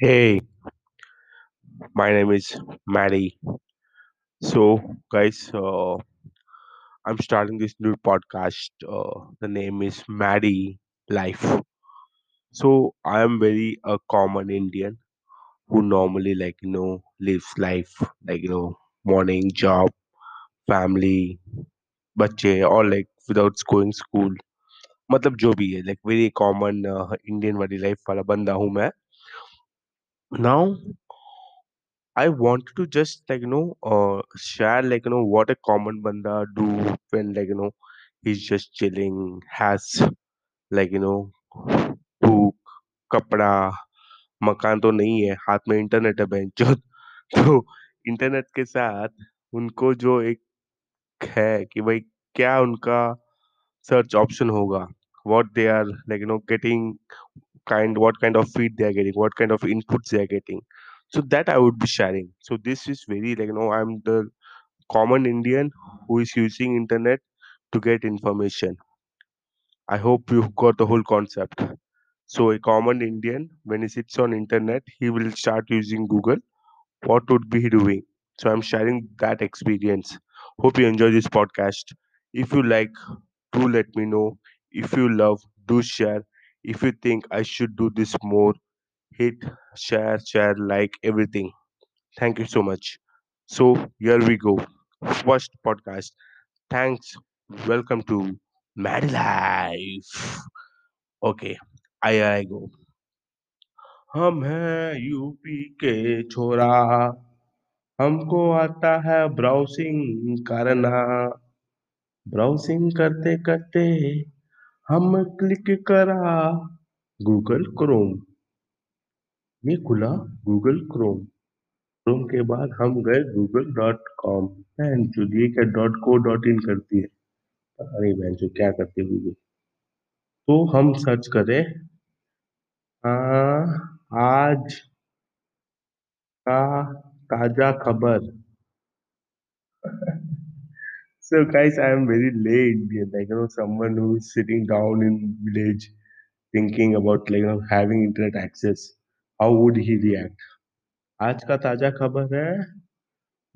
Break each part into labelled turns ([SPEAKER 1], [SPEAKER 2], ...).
[SPEAKER 1] Hey, my name is Maddie. So, guys, uh, I'm starting this new podcast. Uh, the name is Maddie Life. So, I am very a common Indian who normally, like, you know, lives life, like, you know, morning, job, family, bache, or like without going school. मतलब जो भी है like very common Indian वाली life वाला बंदा हूँ मैं। Now I want to just like know share like know what a common बंदा do when like know is just chilling has like know भूख, कपड़ा, मकान तो नहीं है, हाथ में इंटरनेट है बैंक तो इंटरनेट के साथ उनको जो एक है कि भाई क्या उनका सर्च ऑप्शन होगा? What they are like you know getting kind what kind of feed they are getting, what kind of inputs they are getting. So that I would be sharing. So this is very like you know I'm the common Indian who is using internet to get information. I hope you got the whole concept. So a common Indian, when he sits on internet, he will start using Google. What would be he doing? So I'm sharing that experience. Hope you enjoy this podcast. If you like, do let me know. If you love, do share. If you think I should do this more, hit share, share, like everything. Thank you so much. So here we go. First podcast. Thanks. Welcome to Mad Life. Okay, I I go. हम हैं UP के छोरा हमको आता है browsing करना browsing करते करते हम क्लिक करा गूगल क्रोम। ये खुला गूगल क्रोम। क्रोम के बाद हम गए गूगल डॉट कॉम। बहन चुदिए क्या डॉट को डॉट इन करती है? नहीं बहन जो क्या करती है गूगल तो हम सर्च करें हाँ, आज का ताज़ा खबर। So guys, I am very Indian, like you know, someone who is sitting down in village thinking about like you know having internet access. How would he react? आज का ताज़ा खबर है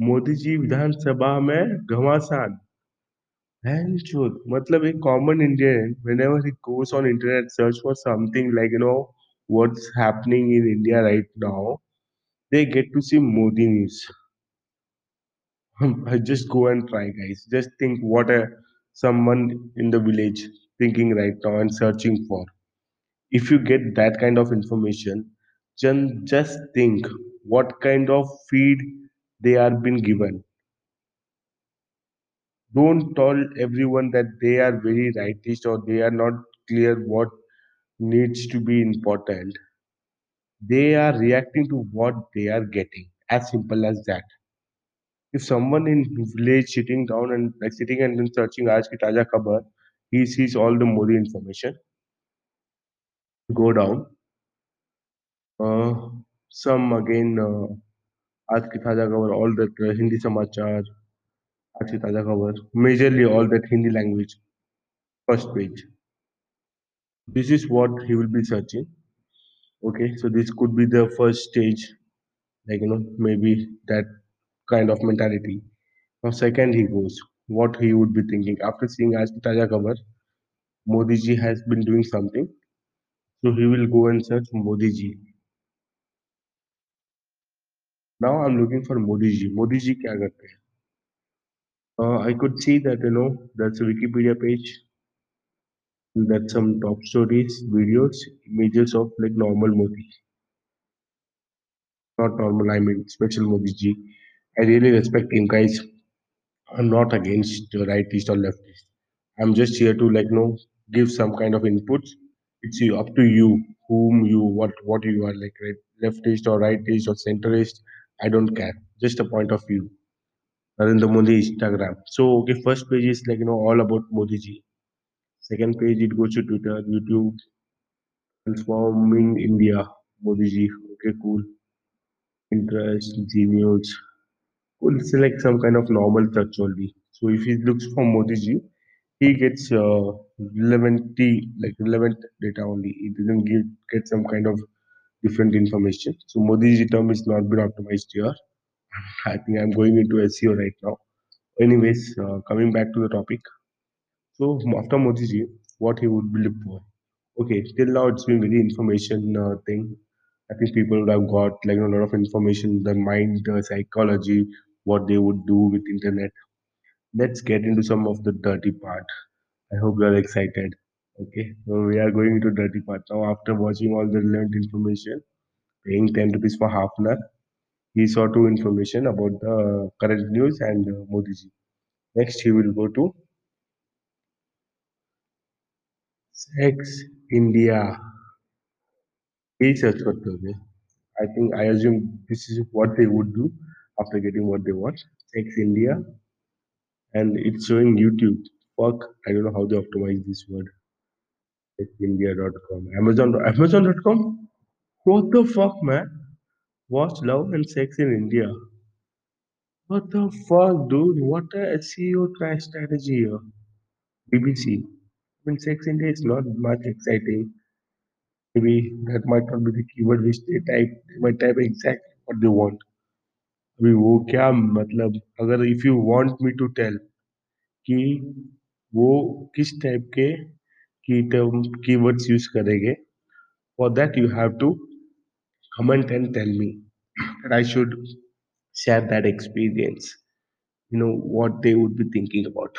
[SPEAKER 1] मोदी जी विधानसभा में घमासान मतलब एक common Indian, whenever he goes on internet search for something like you know what's happening in India right now, they get to see Modi news. Just go and try, guys. Just think what a someone in the village thinking right now and searching for. If you get that kind of information, then just think what kind of feed they are being given. Don't tell everyone that they are very rightist or they are not clear what needs to be important. They are reacting to what they are getting. As simple as that if someone in village sitting down and like sitting and then searching aaj ki taja khabar he sees all the modi information go down uh, some again uh, aaj ki taja khabar all that uh, hindi samachar aaj ki taja khabar majorly all that hindi language first page. This is what he will be searching okay? So this could be the first stage like you know maybe that kind of mentality. Now, second, he goes, what he would be thinking after seeing as Taja cover, Modi ji has been doing something. So he will go and search Modi ji. Now I'm looking for Modi ji. Modi ji what? Uh, I could see that you know that's a Wikipedia page. That's some top stories, videos, images of like normal Modi. Not normal, I mean special Modi ji. I really respect him, guys. I'm not against the rightist or leftist. I'm just here to like you know give some kind of inputs. It's up to you whom you what what you are like right, leftist or rightist or centrist. I don't care. Just a point of view. Narendra Modi Instagram. So okay, first page is like you know all about Modi ji. Second page it goes to Twitter, YouTube, transforming India. Modi ji. Okay, cool. Interest, Gmails. Cool. Select some kind of normal search only. So if he looks for Modi ji, he gets uh, relevant like relevant data only. He doesn't give get some kind of different information. So Modi's term is not been optimized here. I think I'm going into SEO right now. Anyways, uh, coming back to the topic. So after Modi what he would be look for? Okay, till now it's been very information uh, thing. I think people would have got like a lot of information, the mind, uh, psychology, what they would do with internet let's get into some of the dirty part i hope you are excited okay so we are going into dirty part now after watching all the relevant information paying 10 rupees for half an hour he saw two information about the current news and uh, Modi ji. Next, he will go to Sex India. He search for I think I assume this is what they would do after getting what they want. Sex India, and it's showing YouTube. Fuck, I don't know how they optimize this word. Sexindia.com, Amazon, Amazon.com. What the fuck, man? Watch Love and Sex in India. What the fuck, dude? What a SEO trash strategy here. BBC. I mean, Sex India is not much exciting. Maybe that might not be the keyword which they type. They might type exactly what they want. अभी वो क्या मतलब अगर if you want me to tell कि वो किस type के की टर्म कीवर्ड्स यूज़ करेंगे for that you have to comment and tell me and I should share that experience you know what they would be thinking about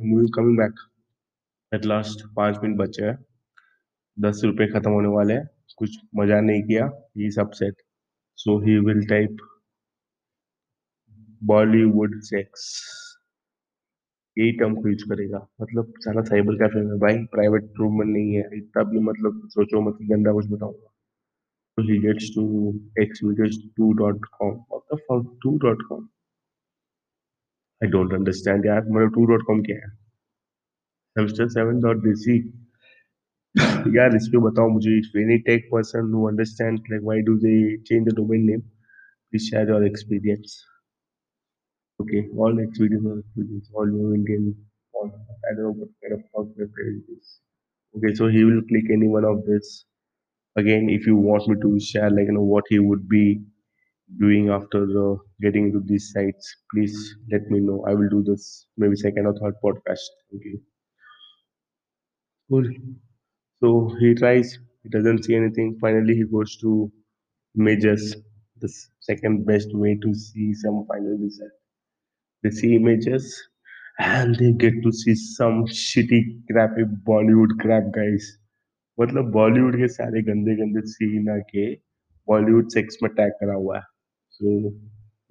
[SPEAKER 1] movie coming back at last पाँच minute बचे हैं। दस रुपए खत्म होने वाले हैं। कुछ मज़ा नहीं किया। ये सब set so, he will type Bollywood sex यही टर्म को यूज़ करेगा। मतलब सारा साइबर कैफ़े में भाई प्राइवेट रूम में नहीं है। इतना भी मतलब सोचो मत, गंदा कुछ बताऊँगा। तो he gets to X videos two dot com और two dot com I don't understand यार। मतलब टू डॉट कॉम क्या है? हेमस्टर सेवन डॉट यार इस पे बताओ मुझे if any tech person who understand like why do they change the domain name please share your experience okay all experience or experience all your Indian all I don't know what kind of fuck website it is okay so he will click any one of this again if you want me to share like you know what he would be doing after uh, getting into these sites please let me know i will do this maybe second or third podcast okay cool so he tries he doesn't see anything finally he goes to images the s- second best way to see some final result they see images and they get to see some shitty crappy bollywood crap guys मतलब बॉलीवुड के सारे गंदे गंदे scene आके Bollywood sex में tag करा हुआ है सो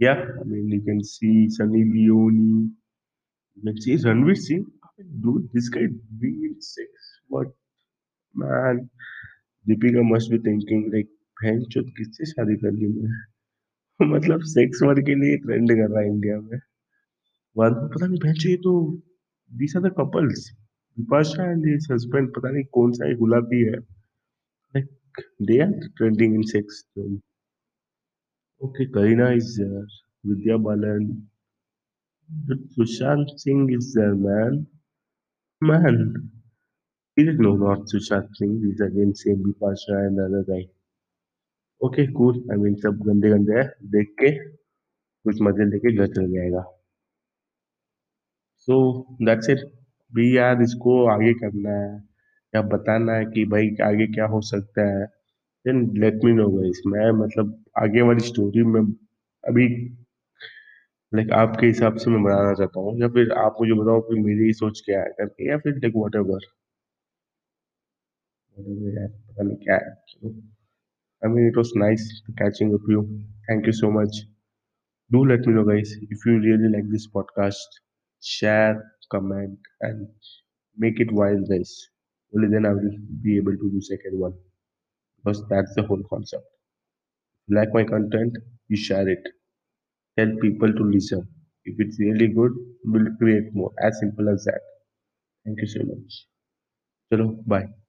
[SPEAKER 1] या I mean you can see Sunny Leone you can see Ranveer Singh dude this guy doing sex what man Deepika must be thinking like बहन चुद किससे शादी कर ली मैं? मतलब सेक्स वर्क के लिए ट्रेंड कर रहा है इंडिया में। बाद पता नहीं, बहन, चाहिए तो these are the couples Bipasha and his husband पता नहीं कौन सा ही गुलाबी है। Like they are trending in sex okay Kareena is there Vidya Balan Sushant Singh is there man man didn't know not Sushant Singh. He's again same Bipasha and the other guy. Okay, cool. I mean सब गंदे गंदे है देख के कुछ मज़े लेके घर चल जाएगा सो दैट्स इट भी यार इसको आगे करना है या बताना है कि भाई आगे क्या हो सकता है then let me know guys मैं मतलब आगे वाली स्टोरी में अभी लाइक आपके हिसाब से मैं बनाना चाहता हूँ या फिर आप मुझे बताओ कि मेरी सोच क्या है करके या फिर like whatever यार पता नहीं क्या है चलो I mean it was nice catching up you thank you so much do let me know guys if you really like this podcast share comment and make it wild guys only then i will be able to do second one because that's the whole concept If you like my content you share it tell people to listen if it's really good we'll create more as simple as that thank you so much chalo bye